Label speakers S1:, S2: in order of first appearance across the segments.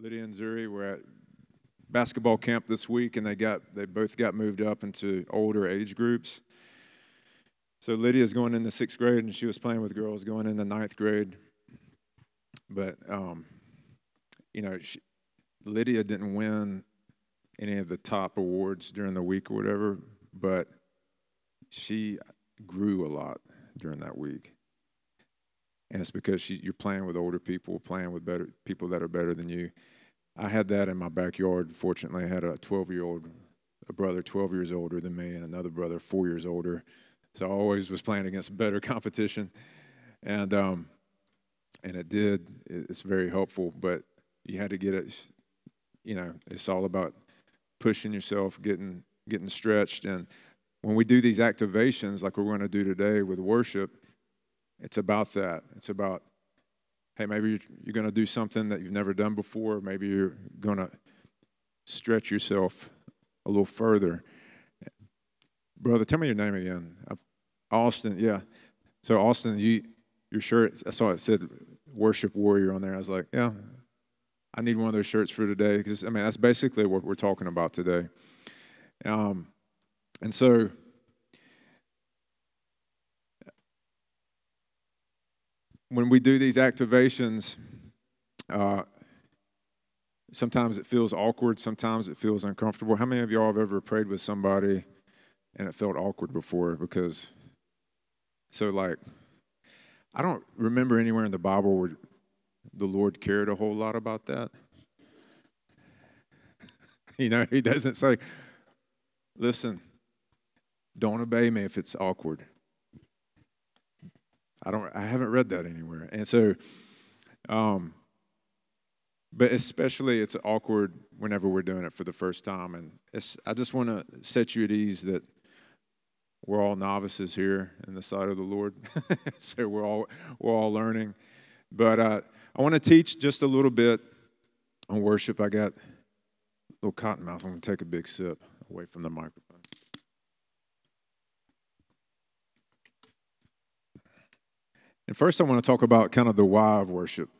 S1: Lydia and Zuri were at basketball camp this week, and they got they both got moved up into older age groups. So Lydia's going into sixth grade, and she was playing with girls going into ninth grade. But um, you know, she, Lydia didn't win any of the top awards during the week or whatever, but she grew a lot during that week. And it's because she, you're playing with older people, playing with better people that are better than you. I had that in my backyard. Fortunately, I had a 12 year old, a brother 12 years older than me, and another brother four years older. So I always was playing against better competition, and um, and it did. It's very helpful, but you had to get it. You know, it's all about pushing yourself, getting getting stretched, and when we do these activations like we're going to do today with worship, it's about that. It's about hey, maybe you're, you're going to do something that you've never done before. Maybe you're going to stretch yourself a little further. Brother, tell me your name again. Austin, yeah. So Austin, you your shirt. I saw it said "Worship Warrior" on there. I was like, yeah, I need one of those shirts for today because I mean that's basically what we're talking about today. Um, and so when we do these activations, uh, sometimes it feels awkward, sometimes it feels uncomfortable. How many of y'all have ever prayed with somebody and it felt awkward before? Because, so like, I don't remember anywhere in the Bible where the Lord cared a whole lot about that. you know, He doesn't say, listen, don't obey me if it's awkward. I don't. I haven't read that anywhere, and so, um, but especially it's awkward whenever we're doing it for the first time, and I just want to set you at ease that we're all novices here in the sight of the Lord, so we're all we're all learning. But uh, I want to teach just a little bit on worship. I got a little cotton mouth. I'm to take a big sip away from the microphone. And first, I want to talk about kind of the why of worship.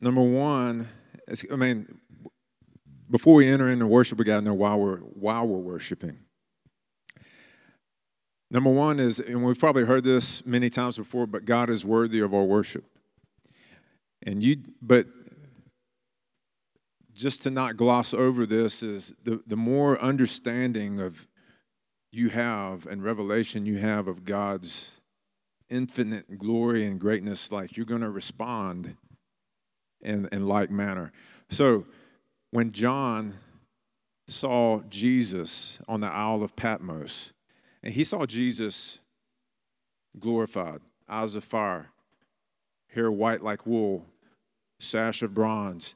S1: Number one, I mean, before we enter into worship, we got to know why we're why we're worshiping. Number one is, and we've probably heard this many times before, but God is worthy of our worship. And you, but just to not gloss over this is the, the more understanding of you have and revelation you have of God's infinite glory and greatness, like you're going to respond in, in like manner. So when John saw Jesus on the Isle of Patmos, and he saw Jesus glorified, eyes of fire, hair white like wool, sash of bronze,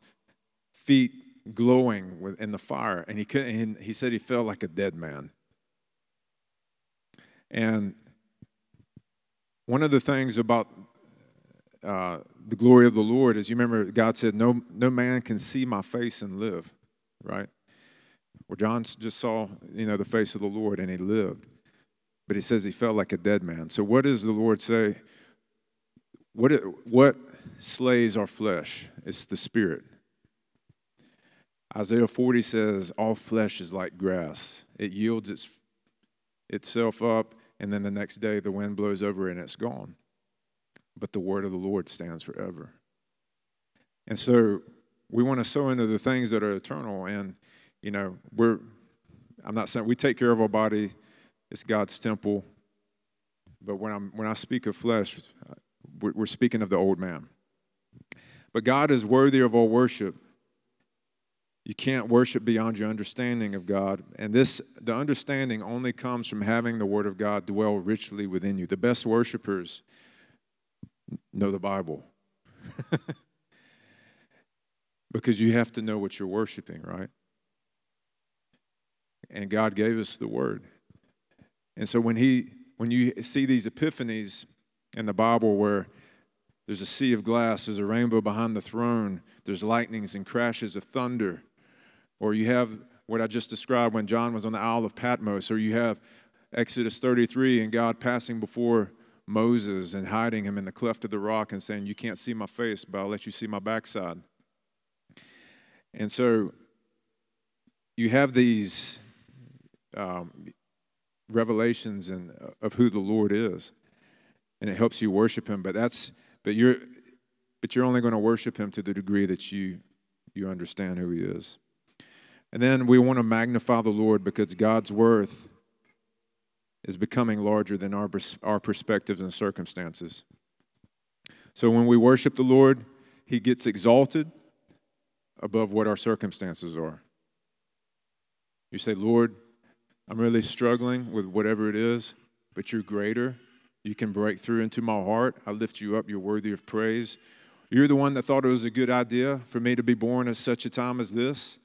S1: feet glowing in the fire, and he couldn't. He said he felt like a dead man. And one of the things about uh, the glory of the Lord is, you remember God said, "No, no man can see my face and live," right? Well, John just saw, you know, the face of the Lord, and he lived. But he says he felt like a dead man. So, what does the Lord say? What, what slays our flesh? It's the spirit. Isaiah 40 says, All flesh is like grass. It yields its, itself up, and then the next day the wind blows over and it's gone. But the word of the Lord stands forever. And so we want to sow into the things that are eternal. And, you know, we're, I'm not saying we take care of our body, it's God's temple. But when, I'm, when I speak of flesh, we're speaking of the old man. But God is worthy of our worship. You can't worship beyond your understanding of God. And this the understanding only comes from having the word of God dwell richly within you. The best worshipers know the Bible. because you have to know what you're worshiping, right? And God gave us the word. And so when he when you see these epiphanies in the Bible where there's a sea of glass, there's a rainbow behind the throne, there's lightnings and crashes of thunder, or you have what I just described when John was on the Isle of Patmos, or you have Exodus 33 and God passing before Moses and hiding him in the cleft of the rock and saying, You can't see my face, but I'll let you see my backside. And so you have these um, revelations and uh, of who the Lord is, and it helps you worship Him. But that's but you're but you're only going to worship Him to the degree that you you understand who He is. And then we want to magnify the Lord because God's worth is becoming larger than our, our perspectives and circumstances. So when we worship the Lord, He gets exalted above what our circumstances are. You say, Lord, I'm really struggling with whatever it is, but you're greater. You can break through into my heart. I lift you up. You're worthy of praise. You're the one that thought it was a good idea for me to be born at such a time as this.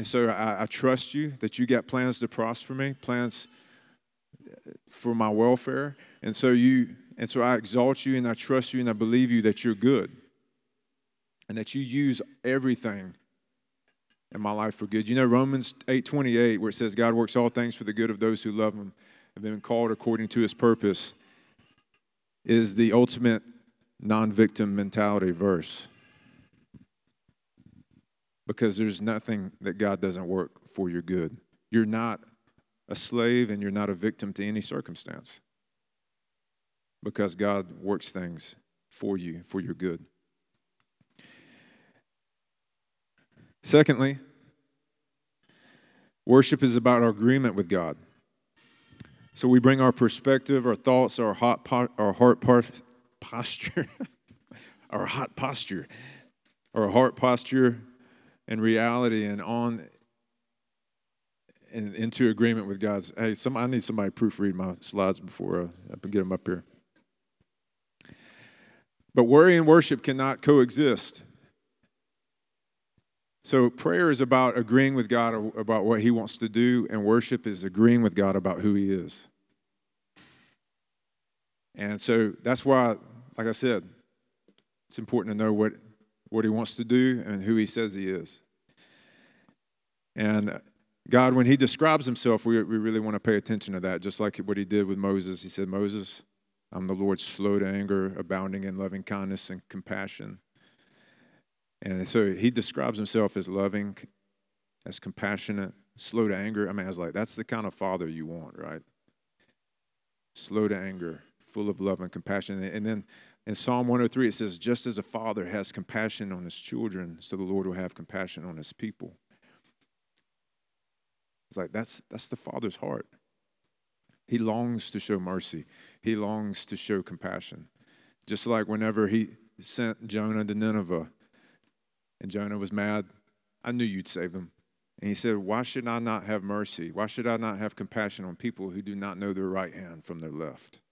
S1: And so I, I trust you that you got plans to prosper me, plans for my welfare. And so you and so I exalt you and I trust you and I believe you that you're good. And that you use everything in my life for good. You know Romans 8:28 where it says God works all things for the good of those who love him and have been called according to his purpose is the ultimate non-victim mentality verse. Because there's nothing that God doesn't work for your good. You're not a slave and you're not a victim to any circumstance because God works things for you, for your good. Secondly, worship is about our agreement with God. So we bring our perspective, our thoughts, our, hot our heart posture, our hot posture, our heart posture and reality and on in, into agreement with God's. Hey, some I need somebody proofread my slides before I, I get them up here. But worry and worship cannot coexist. So prayer is about agreeing with God about what He wants to do, and worship is agreeing with God about who He is. And so that's why, like I said, it's important to know what, what He wants to do and who He says He is. And God, when He describes Himself, we, we really want to pay attention to that, just like what He did with Moses. He said, Moses, I'm the Lord slow to anger, abounding in loving kindness and compassion. And so He describes Himself as loving, as compassionate, slow to anger. I mean, I was like, that's the kind of father you want, right? Slow to anger, full of love and compassion. And then in Psalm 103, it says, just as a father has compassion on his children, so the Lord will have compassion on his people. It's like that's that's the Father's heart. He longs to show mercy. He longs to show compassion. Just like whenever he sent Jonah to Nineveh and Jonah was mad, I knew you'd save them. And he said, Why should I not have mercy? Why should I not have compassion on people who do not know their right hand from their left?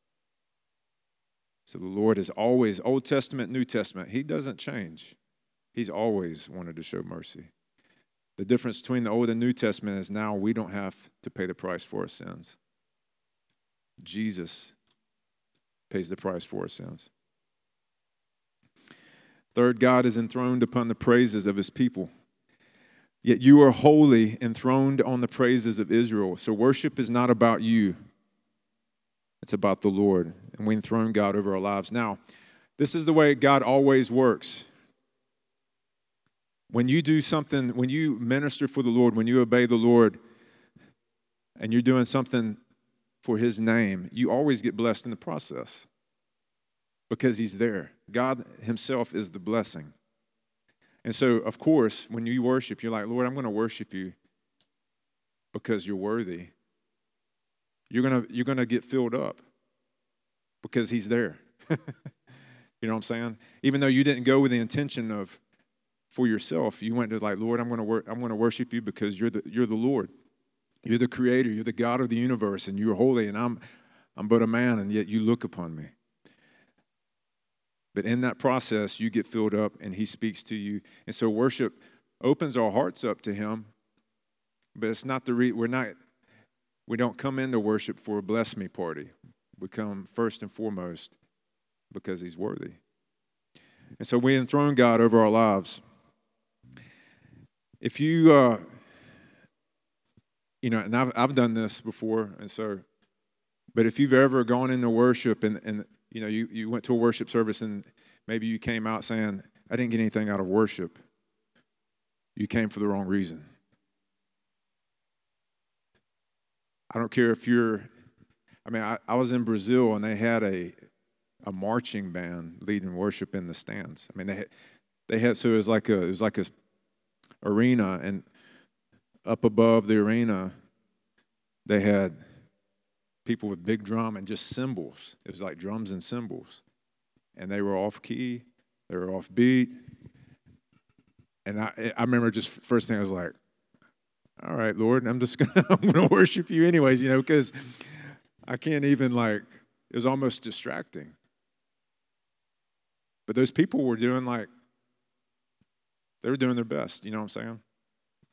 S1: So the Lord is always, Old Testament, New Testament, He doesn't change. He's always wanted to show mercy. The difference between the Old and New Testament is now we don't have to pay the price for our sins. Jesus pays the price for our sins. Third, God is enthroned upon the praises of his people. Yet you are holy, enthroned on the praises of Israel. So worship is not about you, it's about the Lord. And we enthrone God over our lives. Now, this is the way God always works. When you do something, when you minister for the Lord, when you obey the Lord, and you're doing something for His name, you always get blessed in the process because He's there. God Himself is the blessing. And so, of course, when you worship, you're like, Lord, I'm going to worship you because you're worthy. You're going to, you're going to get filled up because He's there. you know what I'm saying? Even though you didn't go with the intention of, for yourself. You went to like, Lord, I'm going to work, I'm going to worship you because you're the you're the Lord. You're the creator, you're the God of the universe and you're holy and I'm I'm but a man and yet you look upon me. But in that process, you get filled up and he speaks to you. And so worship opens our hearts up to him. But it's not the re- we're not we don't come into worship for a bless me party. We come first and foremost because he's worthy. And so we enthrone God over our lives. If you, uh, you know, and I've, I've done this before, and so, But if you've ever gone into worship and, and you know you, you went to a worship service and maybe you came out saying, I didn't get anything out of worship, you came for the wrong reason. I don't care if you're, I mean, I, I was in Brazil and they had a, a marching band leading worship in the stands. I mean, they had, they had so it was like a it was like a arena, and up above the arena, they had people with big drum and just cymbals. It was like drums and cymbals, and they were off key, they were off beat, and I I remember just first thing I was like, all right, Lord, I'm just gonna I'm gonna worship you anyways, you know, because I can't even like it was almost distracting. But those people were doing like they were doing their best, you know what I'm saying?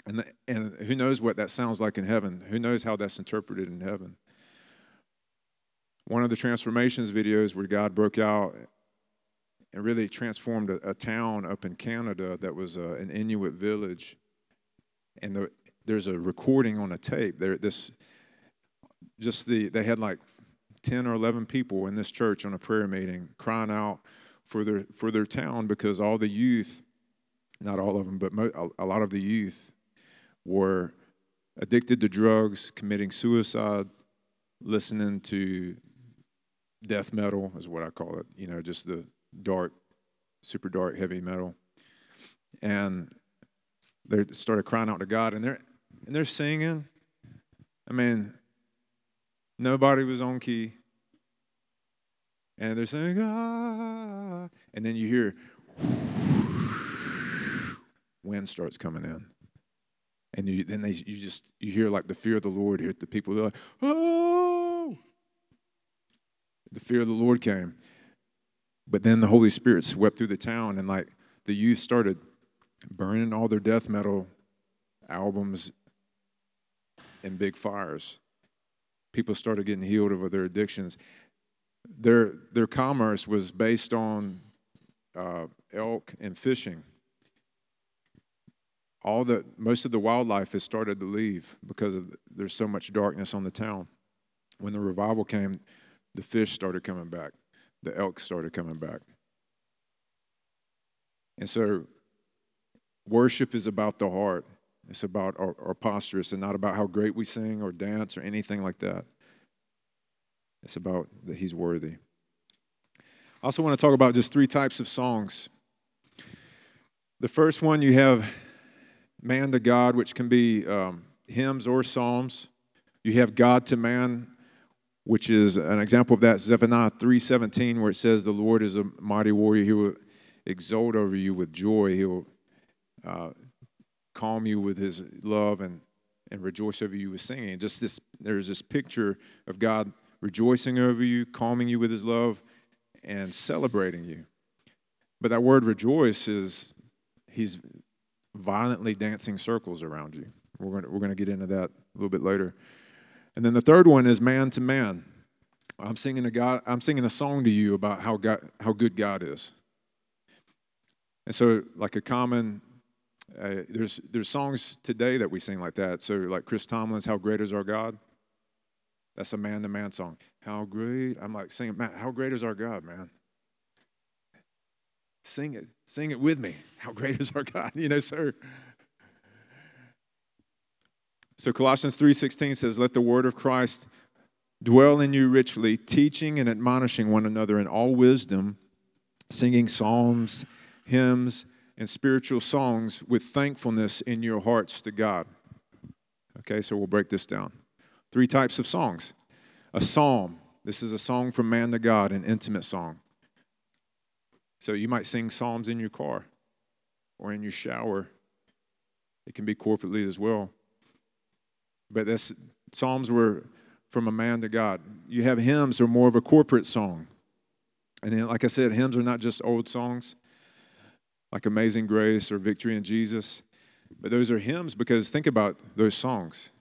S1: And, the, and who knows what that sounds like in heaven? Who knows how that's interpreted in heaven? One of the transformations videos where God broke out and really transformed a, a town up in Canada that was a, uh, an Inuit village. And the, there's a recording on a tape. There, this just the they had like 10 or 11 people in this church on a prayer meeting crying out for their for their town because all the youth not all of them, but mo- a lot of the youth were addicted to drugs, committing suicide, listening to death metal, is what I call it. You know, just the dark, super dark, heavy metal. And they started crying out to God, and they're and they're singing. I mean, nobody was on key, and they're saying ah, and then you hear wind starts coming in. And you, then they, you just you hear like the fear of the Lord. Hear the people they're like, oh, the fear of the Lord came. But then the Holy Spirit swept through the town, and like the youth started burning all their death metal albums in big fires. People started getting healed of their addictions. Their their commerce was based on uh, elk and fishing all the most of the wildlife has started to leave because of, there's so much darkness on the town. When the revival came, the fish started coming back, the elk started coming back. And so, worship is about the heart. It's about our, our posture. It's not about how great we sing or dance or anything like that. It's about that He's worthy. I also want to talk about just three types of songs. The first one you have man to God, which can be um, hymns or psalms. You have God to man, which is an example of that. Zephaniah 3:17, where it says, "The Lord is a mighty warrior; He will exult over you with joy. He will uh, calm you with His love and and rejoice over you with singing." Just this, there's this picture of God rejoicing over you, calming you with His love, and celebrating you. But that word rejoice is He's violently dancing circles around you. We're going to, we're going to get into that a little bit later. And then the third one is man to man. I'm singing a God, I'm singing a song to you about how God, how good God is. And so, like a common, uh, there's there's songs today that we sing like that. So, like Chris Tomlin's "How Great Is Our God." That's a man-to-man song. How great! I'm like singing, man. How great is our God, man? Sing it. Sing it with me. How great is our God? You know, sir. So Colossians 3:16 says, "Let the word of Christ dwell in you richly, teaching and admonishing one another in all wisdom, singing psalms, hymns, and spiritual songs with thankfulness in your hearts to God." Okay, so we'll break this down. Three types of songs. A psalm. This is a song from man to God, an intimate song. So you might sing psalms in your car or in your shower. It can be corporately as well. But that's psalms were from a man to God. You have hymns are more of a corporate song. And then, like I said, hymns are not just old songs like Amazing Grace or Victory in Jesus, but those are hymns because think about those songs.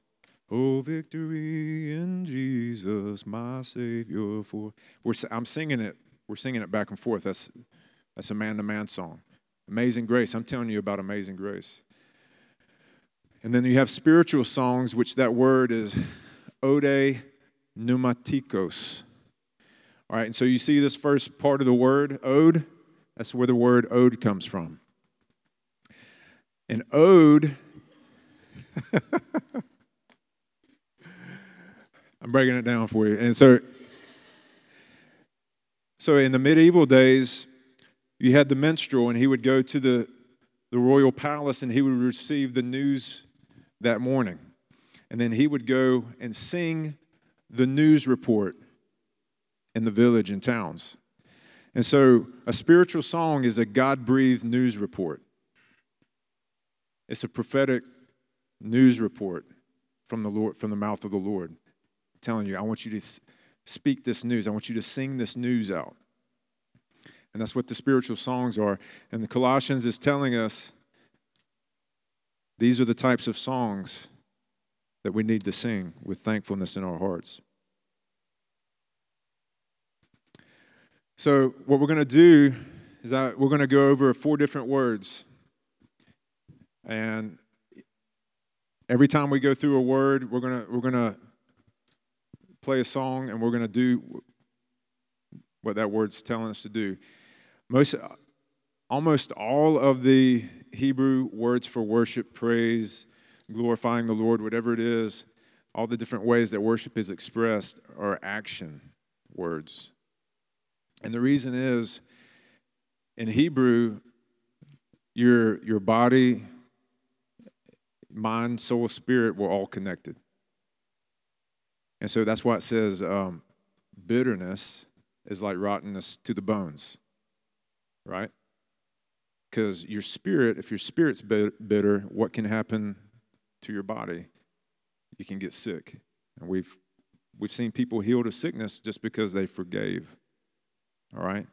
S1: Oh, victory in Jesus, my Savior. For we're, I'm singing it. We're singing it back and forth. That's that's a man to man song. Amazing Grace. I'm telling you about Amazing Grace. And then you have spiritual songs, which that word is ode pneumatikos. All right, and so you see this first part of the word, ode, that's where the word ode comes from. An ode, I'm breaking it down for you. And so, so in the medieval days, you had the minstrel, and he would go to the, the royal palace and he would receive the news that morning. And then he would go and sing the news report in the village and towns. And so a spiritual song is a God breathed news report. It's a prophetic news report from the Lord, from the mouth of the Lord, telling you, I want you to speak this news. I want you to sing this news out. And that's what the spiritual songs are. And the Colossians is telling us these are the types of songs that we need to sing with thankfulness in our hearts. So, what we're going to do is that we're going to go over four different words. And every time we go through a word, we're going to, we're going to play a song and we're going to do what that word's telling us to do. Most, almost all of the Hebrew words for worship, praise, glorifying the Lord, whatever it is, all the different ways that worship is expressed are action words. And the reason is in Hebrew, your, your body, mind, soul, spirit were all connected. And so that's why it says um, bitterness is like rottenness to the bones, right? Because your spirit, if your spirit's bitter, what can happen to your body? You can get sick. And we've, we've seen people healed of sickness just because they forgave. All right?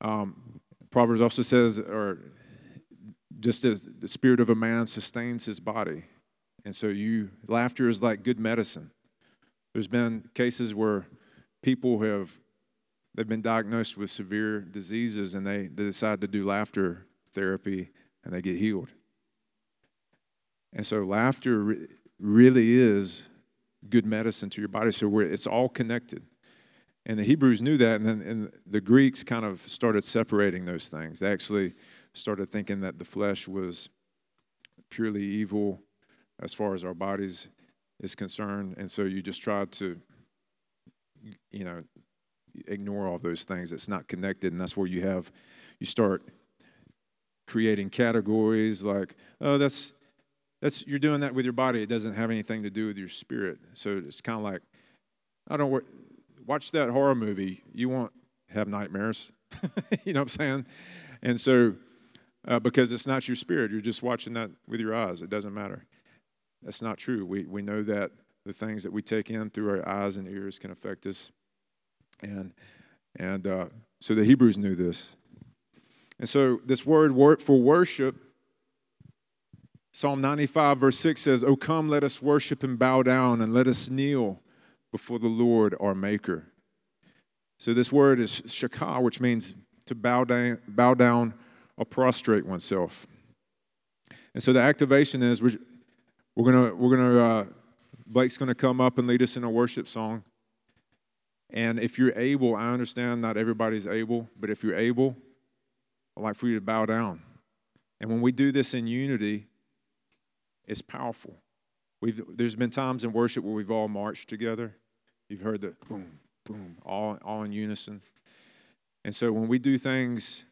S1: Um, Proverbs also says, or just as the spirit of a man sustains his body. And so you laughter is like good medicine. There's been cases where people have they've been diagnosed with severe diseases and they, they decide to do laughter therapy and they get healed. And so laughter re- really is good medicine to your body. So it's all connected. And the Hebrews knew that, and then and the Greeks kind of started separating those things. They actually started thinking that the flesh was purely evil as far as our bodies is concerned, and so you just try to, you know, ignore all those things. It's not connected, and that's where you have, you start creating categories like, oh, that's that's you're doing that with your body. It doesn't have anything to do with your spirit. So it's kind of like, I don't watch that horror movie, you won't have nightmares. you know what I'm saying? And so, uh, because it's not your spirit, you're just watching that with your eyes. It doesn't matter. That's not true. We, we know that the things that we take in through our eyes and ears can affect us. And, and uh, so the Hebrews knew this. And so, this word for worship, Psalm 95, verse 6 says, Oh, come, let us worship and bow down, and let us kneel before the Lord our Maker. So this word is shakah, which means to bow down, bow down or prostrate oneself. And so the activation is we're, we're gonna we're gonna uh, Blake's gonna come up and lead us in a worship song. And if you're able, I understand not everybody's able, but if you're able, I'd like for you to bow down. And when we do this in unity, it's powerful. We've, there's been times in worship where we've all marched together You've heard the boom, boom, all, all in unison. And so when we do things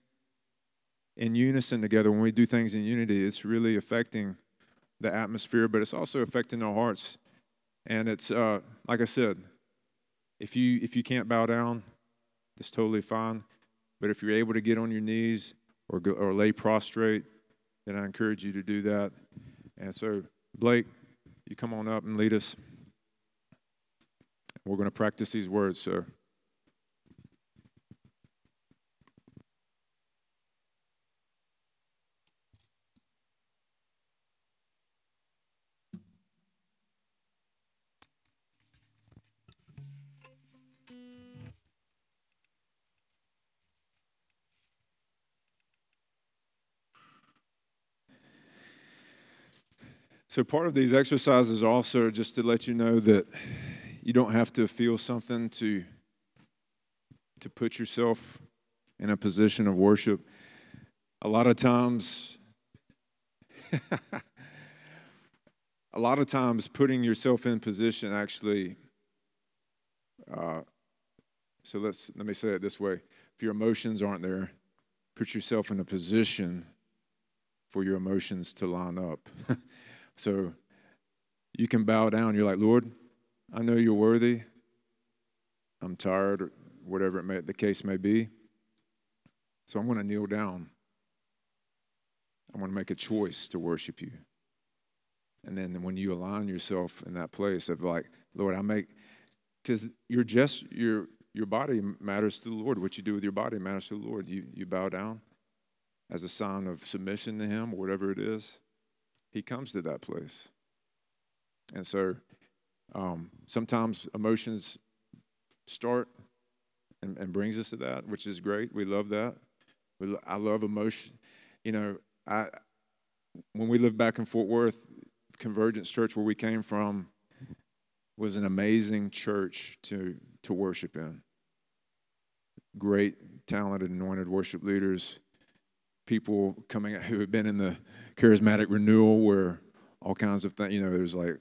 S1: in unison together, when we do things in unity, it's really affecting the atmosphere, but it's also affecting our hearts. And it's uh, like I said, if you if you can't bow down, it's totally fine. But if you're able to get on your knees or go, or lay prostrate, then I encourage you to do that. And so, Blake, you come on up and lead us. We're going to practice these words, sir. So, part of these exercises also just to let you know that you don't have to feel something to to put yourself in a position of worship. A lot of times a lot of times putting yourself in position actually uh, so let's let me say it this way. If your emotions aren't there put yourself in a position for your emotions to line up. So you can bow down. You're like lord i know you're worthy i'm tired or whatever it may, the case may be so i'm going to kneel down i'm going to make a choice to worship you and then when you align yourself in that place of like, Lord, I make, because your just your your body matters to the Lord. What you do with your body matters to the Lord. You you bow down as a sign of submission to Him, or whatever it is. He comes to that place, and so um, sometimes emotions start and, and brings us to that, which is great. We love that. We, I love emotion. You know, I when we lived back in Fort Worth, Convergence Church, where we came from, was an amazing church to, to worship in. Great, talented, anointed worship leaders, people coming who had been in the charismatic renewal where all kinds of things, you know, there's like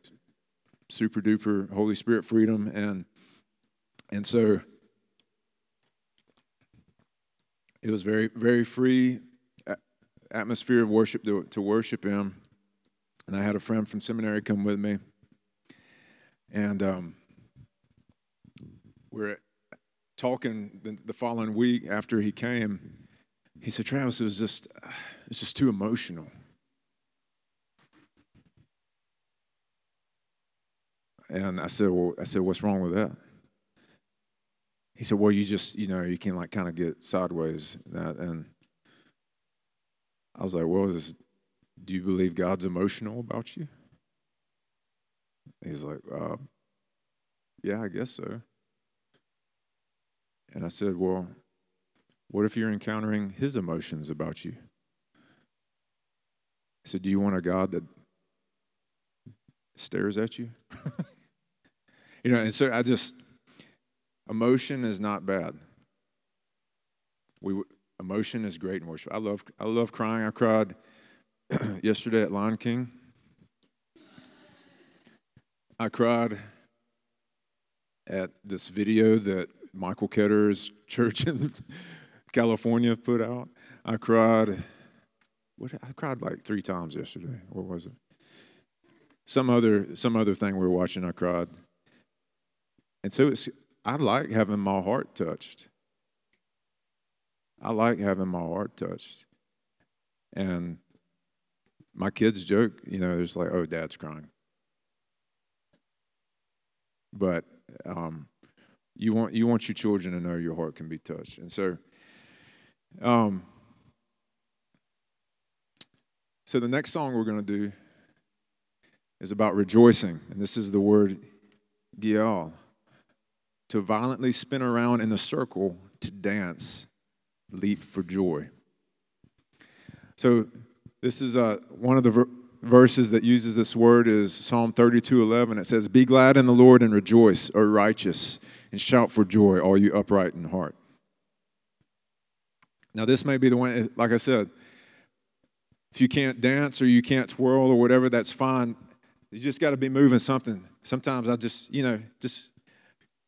S1: super duper Holy Spirit freedom. And, and so it was very, very free atmosphere of worship to, to worship Him and I had a friend from seminary come with me, and um, we're talking the, the, following week after he came. He said, "Travis, it was just it's just too emotional." And I said, "Well, I said, what's wrong with that?" He said, "Well, you just you know you can like kind of get sideways that." And I was like, "Well, this do you believe God's emotional about you? He's like, uh, Yeah, I guess so. And I said, Well, what if you're encountering his emotions about you? He said, Do you want a God that stares at you? you know, and so I just, emotion is not bad. We, emotion is great in worship. I love, I love crying. I cried yesterday at Lion King. I cried at this video that Michael Ketter's church in California put out. I cried. What I cried like three times yesterday. What was it? Some other some other thing we were watching. I cried, and so it's. I like having my heart touched. I like having my heart touched, and my kids joke, you know, it's like, oh, dad's crying. But um, you want you want your children to know your heart can be touched, and so, um, so the next song we're going to do is about rejoicing, and this is the word gial, to violently spin around in a circle to dance, leap for joy. So this is uh, one of the ver- verses that uses this word is Psalm 32 11. It says, Be glad in the Lord and rejoice, O righteous, and shout for joy, all you upright in heart. Now, this may be the one, like I said, if you can't dance or you can't twirl or whatever, that's fine. You just got to be moving something. Sometimes I just, you know, just,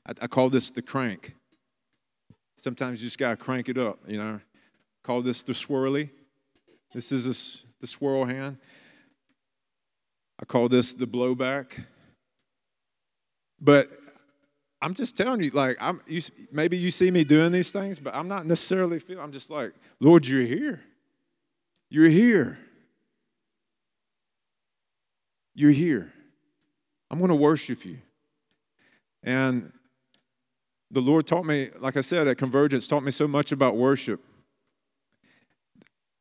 S1: I, I call this the crank. Sometimes you just got to crank it up, you know. Call this the swirly. This is a, the swirl hand. I call this the blowback. But I'm just telling you, like, I'm, you, maybe you see me doing these things, but I'm not necessarily feeling, I'm just like, Lord, you're here. You're here. You're here. I'm going to worship you. And the Lord taught me, like I said, at Convergence, taught me so much about worship.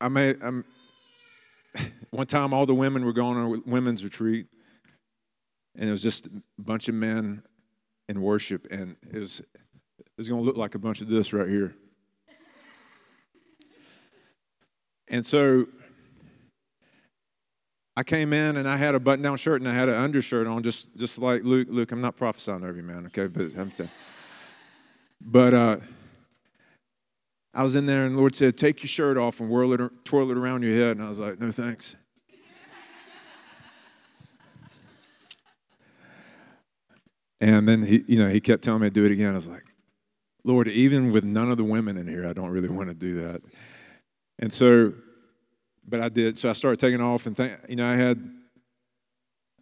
S1: I may, I'm, one time all the women were going on a women's retreat, and it was just a bunch of men in worship, and it was, it was going to look like a bunch of this right here. And so I came in and I had a button down shirt and I had an undershirt on, just, just like Luke. Luke, I'm not prophesying over you, man, okay? But, I'm t- but uh, I was in there and the Lord said, Take your shirt off and whirl it, twirl it around your head. And I was like, No thanks. and then he, you know, he kept telling me to do it again. I was like, Lord, even with none of the women in here, I don't really want to do that. And so, but I did. So I started taking off, and th- you know, I had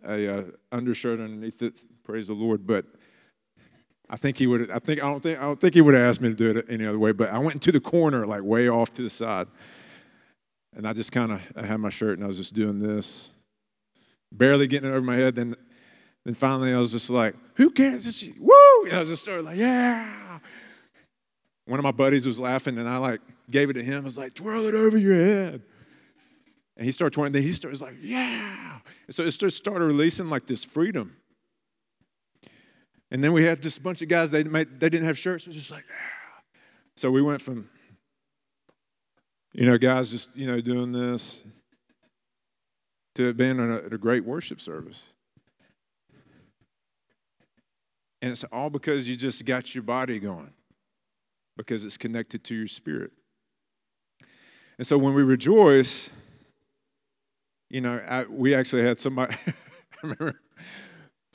S1: a uh, undershirt underneath it. Praise the Lord. But I think he would. I think I don't think I don't think he would have asked me to do it any other way. But I went into the corner, like way off to the side, and I just kind of I had my shirt and I was just doing this, barely getting it over my head. Then, then finally I was just like, "Who cares?" Just, Woo! And I was just started like, "Yeah." One of my buddies was laughing, and I like gave it to him. I was like, "Twirl it over your head." And he started twirling. Then he started like, "Yeah." And so it started releasing like this freedom. And then we had just a bunch of guys, they, made, they didn't have shirts. It was just like, yeah. So we went from, you know, guys just, you know, doing this to being at a, a great worship service. And it's all because you just got your body going, because it's connected to your spirit. And so when we rejoice, you know, I, we actually had somebody, I remember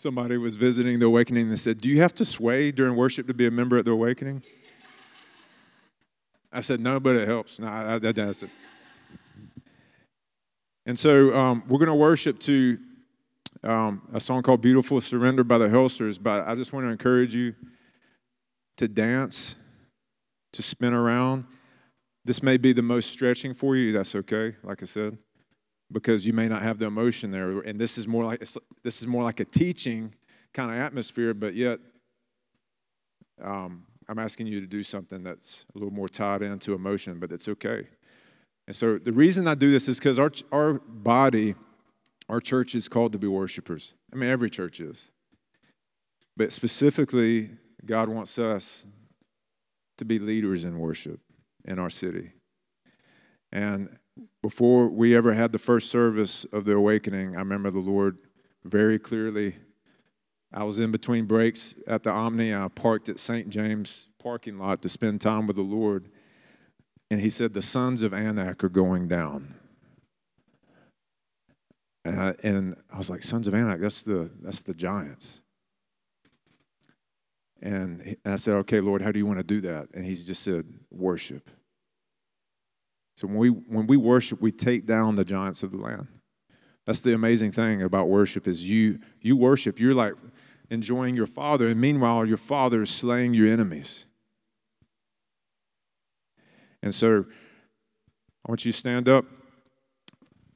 S1: Somebody was visiting the awakening and said, Do you have to sway during worship to be a member at the awakening? I said, No, but it helps. No, I, that does it. And so um, we're going to worship to um, a song called Beautiful Surrender by the Helsers, but I just want to encourage you to dance, to spin around. This may be the most stretching for you. That's okay, like I said because you may not have the emotion there. And this is more like this is more like a teaching kind of atmosphere, but yet um, I'm asking you to do something that's a little more tied into emotion, but it's okay. And so the reason I do this is because our our body, our church is called to be worshipers. I mean, every church is, but specifically, God wants us to be leaders in worship in our city. And before we ever had the first service of the awakening, I remember the Lord very clearly. I was in between breaks at the Omni. I parked at St. James parking lot to spend time with the Lord. And he said, The sons of Anak are going down. And I, and I was like, Sons of Anak, that's the, that's the giants. And I said, Okay, Lord, how do you want to do that? And he just said, Worship. So when we when we worship, we take down the giants of the land. That's the amazing thing about worship is you you worship, you're like enjoying your father, and meanwhile your father is slaying your enemies. And so I want you to stand up.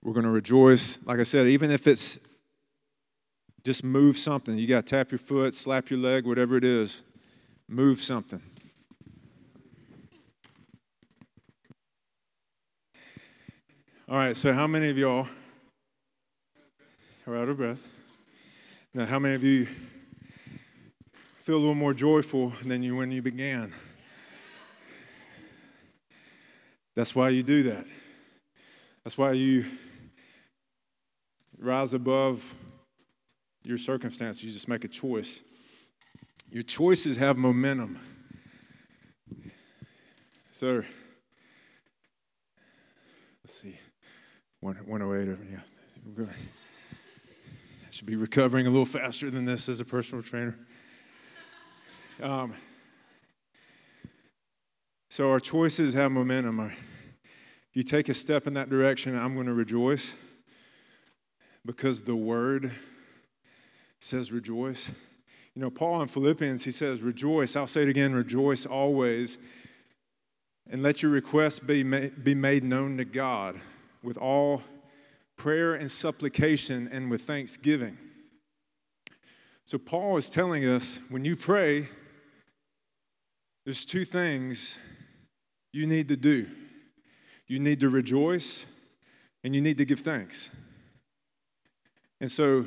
S1: We're going to rejoice. Like I said, even if it's just move something, you got to tap your foot, slap your leg, whatever it is, move something. All right, so how many of y'all are out of breath? Now, how many of you feel a little more joyful than you when you began? That's why you do that. That's why you rise above your circumstances. You just make a choice. Your choices have momentum. So, let's see. 108, yeah. I should be recovering a little faster than this as a personal trainer. Um, so our choices have momentum. You take a step in that direction, I'm going to rejoice because the word says rejoice. You know, Paul in Philippians, he says, rejoice. I'll say it again, rejoice always. And let your requests be, be made known to God with all prayer and supplication and with thanksgiving. So, Paul is telling us when you pray, there's two things you need to do you need to rejoice and you need to give thanks. And so,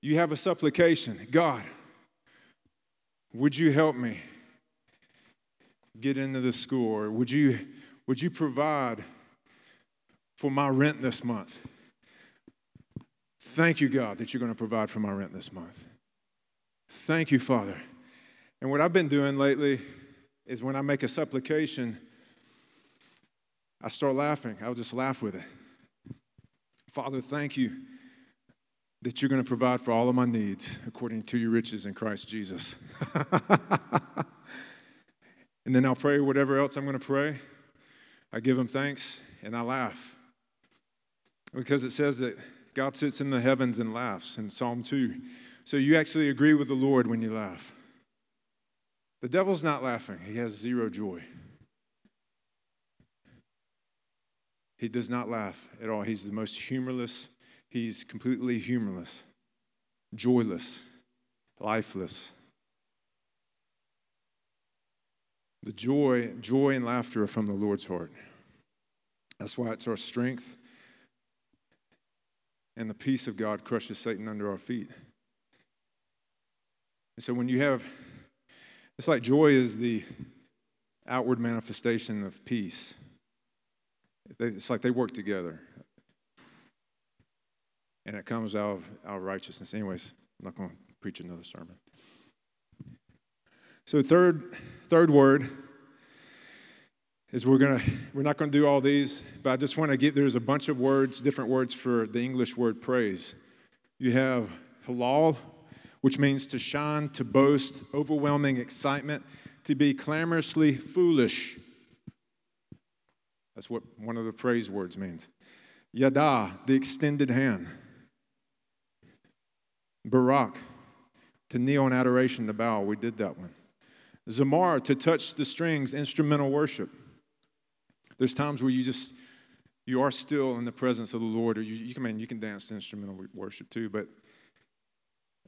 S1: you have a supplication God, would you help me get into the school? Or would you, would you provide? For my rent this month. Thank you, God, that you're going to provide for my rent this month. Thank you, Father. And what I've been doing lately is when I make a supplication, I start laughing. I'll just laugh with it. Father, thank you that you're going to provide for all of my needs according to your riches in Christ Jesus. and then I'll pray whatever else I'm going to pray. I give him thanks and I laugh. Because it says that God sits in the heavens and laughs in Psalm 2. So you actually agree with the Lord when you laugh. The devil's not laughing, he has zero joy. He does not laugh at all. He's the most humorless, he's completely humorless, joyless, lifeless. The joy, joy and laughter are from the Lord's heart. That's why it's our strength. And the peace of God crushes Satan under our feet. And so when you have, it's like joy is the outward manifestation of peace. It's like they work together. And it comes out of our righteousness. Anyways, I'm not going to preach another sermon. So third, third word is we're gonna we're not gonna do all these, but I just want to get there's a bunch of words, different words for the English word praise. You have halal, which means to shine, to boast, overwhelming excitement, to be clamorously foolish. That's what one of the praise words means. Yada, the extended hand. Barak, to kneel in adoration, to bow. We did that one. Zamar, to touch the strings, instrumental worship. There's times where you just, you are still in the presence of the Lord, or you, you can, I mean, you can dance instrumental worship too, but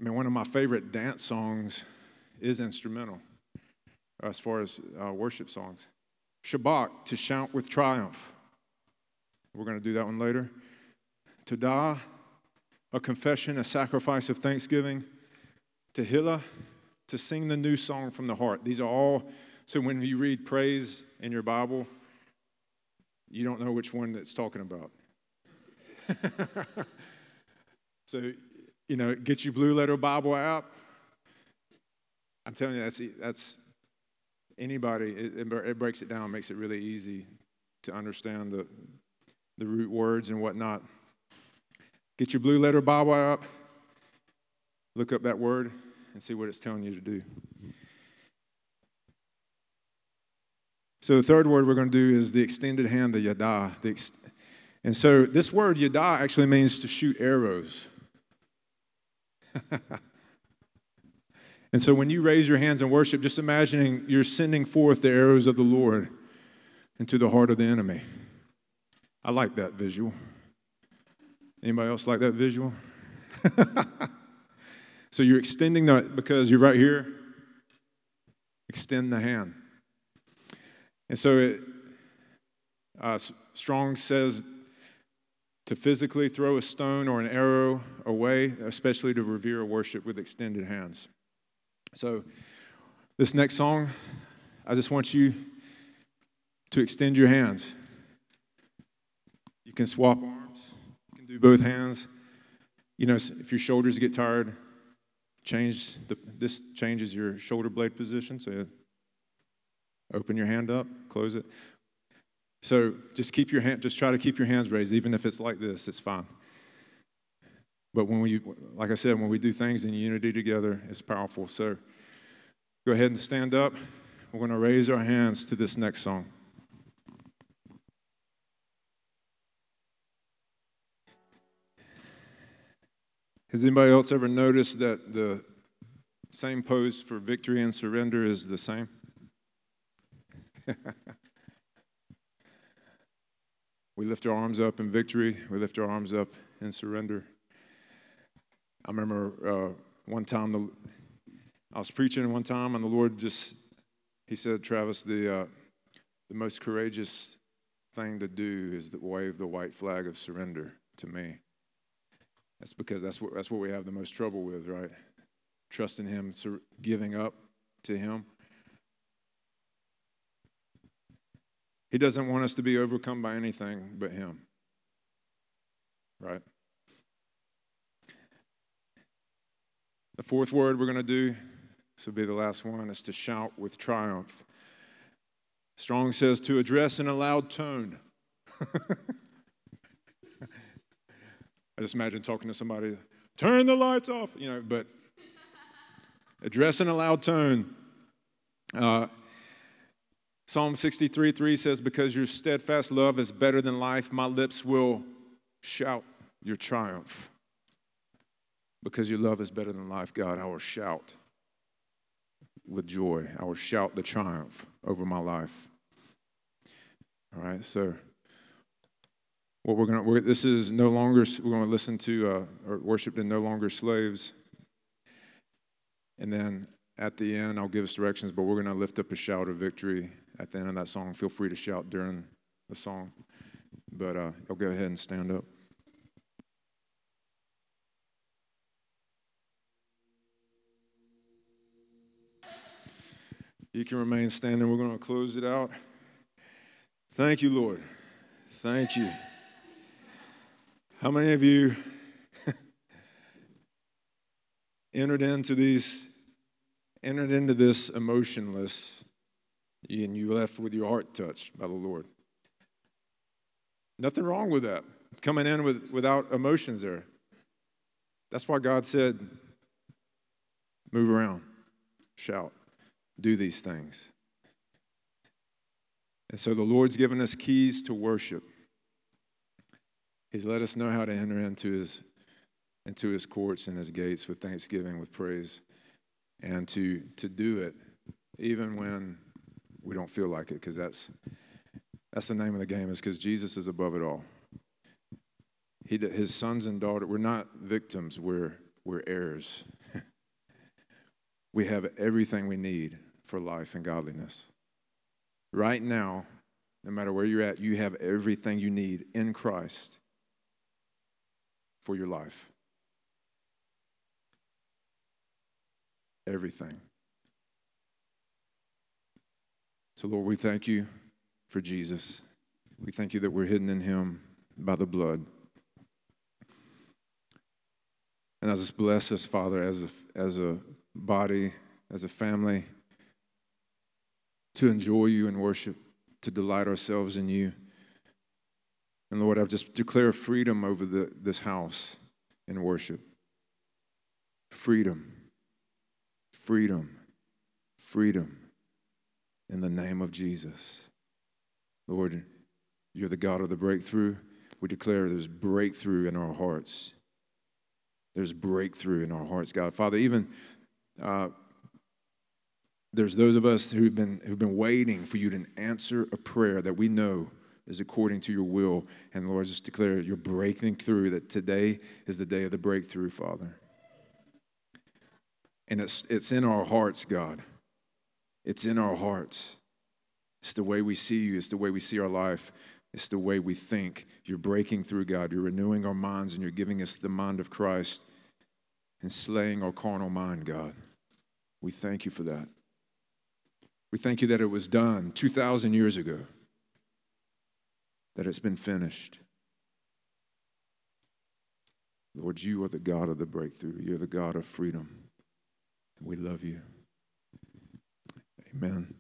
S1: I mean, one of my favorite dance songs is instrumental as far as uh, worship songs. Shabach, to shout with triumph. We're going to do that one later. Todah, a confession, a sacrifice of thanksgiving. Tehillah, to sing the new song from the heart. These are all, so when you read praise in your Bible, you don't know which one that's talking about. so, you know, get your blue letter Bible out. I'm telling you, that's, that's anybody, it, it breaks it down, makes it really easy to understand the, the root words and whatnot. Get your blue letter Bible up, look up that word, and see what it's telling you to do. So the third word we're going to do is the extended hand, the yada. The ex- and so this word yada actually means to shoot arrows. And so when you raise your hands in worship, just imagining you're sending forth the arrows of the Lord into the heart of the enemy. I like that visual. Anybody else like that visual? so you're extending that because you're right here. Extend the hand. And so it, uh, Strong says to physically throw a stone or an arrow away, especially to revere or worship with extended hands. So, this next song, I just want you to extend your hands. You can swap arms, you can do both hands. You know, if your shoulders get tired, change the, this changes your shoulder blade position. So, open your hand up, close it. So, just keep your hand, just try to keep your hands raised, even if it's like this, it's fine. But when we, like I said, when we do things in unity together, it's powerful. So go ahead and stand up. We're going to raise our hands to this next song. Has anybody else ever noticed that the same pose for victory and surrender is the same? we lift our arms up in victory, we lift our arms up in surrender. I remember uh, one time the, I was preaching one time, and the Lord just He said, "Travis, the uh, the most courageous thing to do is to wave the white flag of surrender to me." That's because that's what that's what we have the most trouble with, right? Trusting Him, giving up to Him. He doesn't want us to be overcome by anything but Him. Right? The fourth word we're going to do, this will be the last one, is to shout with triumph. Strong says to address in a loud tone. I just imagine talking to somebody, turn the lights off, you know, but address in a loud tone. Uh, Psalm 63 3 says, Because your steadfast love is better than life, my lips will shout your triumph. Because your love is better than life, God, I will shout with joy. I will shout the triumph over my life. All right, so what we're going to, this is no longer, we're going to listen to uh, or worship in No Longer Slaves. And then at the end, I'll give us directions, but we're going to lift up a shout of victory at the end of that song. Feel free to shout during the song, but uh, I'll go ahead and stand up. You can remain standing. We're going to close it out. Thank you, Lord. Thank you. How many of you entered into these entered into this emotionless and you left with your heart touched by the Lord? Nothing wrong with that. Coming in with, without emotions there. That's why God said, move around, shout do these things. And so the Lord's given us keys to worship. He's let us know how to enter into his into his courts and his gates with thanksgiving, with praise, and to to do it even when we don't feel like it, because that's that's the name of the game, is because Jesus is above it all. He, his sons and daughters, we're not victims, we're, we're heirs. we have everything we need for life and godliness. Right now, no matter where you're at, you have everything you need in Christ for your life. Everything. So, Lord, we thank you for Jesus. We thank you that we're hidden in him by the blood. And as bless us, Father, as a, as a body, as a family, to enjoy you and worship, to delight ourselves in you. And Lord, I've just declare freedom over the, this house in worship. Freedom, freedom, freedom in the name of Jesus. Lord, you're the God of the breakthrough. We declare there's breakthrough in our hearts. There's breakthrough in our hearts, God. Father, even uh, there's those of us who've been, who've been waiting for you to answer a prayer that we know is according to your will. And Lord, just declare you're breaking through, that today is the day of the breakthrough, Father. And it's, it's in our hearts, God. It's in our hearts. It's the way we see you, it's the way we see our life, it's the way we think. You're breaking through, God. You're renewing our minds and you're giving us the mind of Christ and slaying our carnal mind, God. We thank you for that. We thank you that it was done 2,000 years ago, that it's been finished. Lord, you are the God of the breakthrough. You're the God of freedom. We love you. Amen.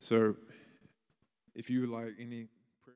S1: So, if you would like any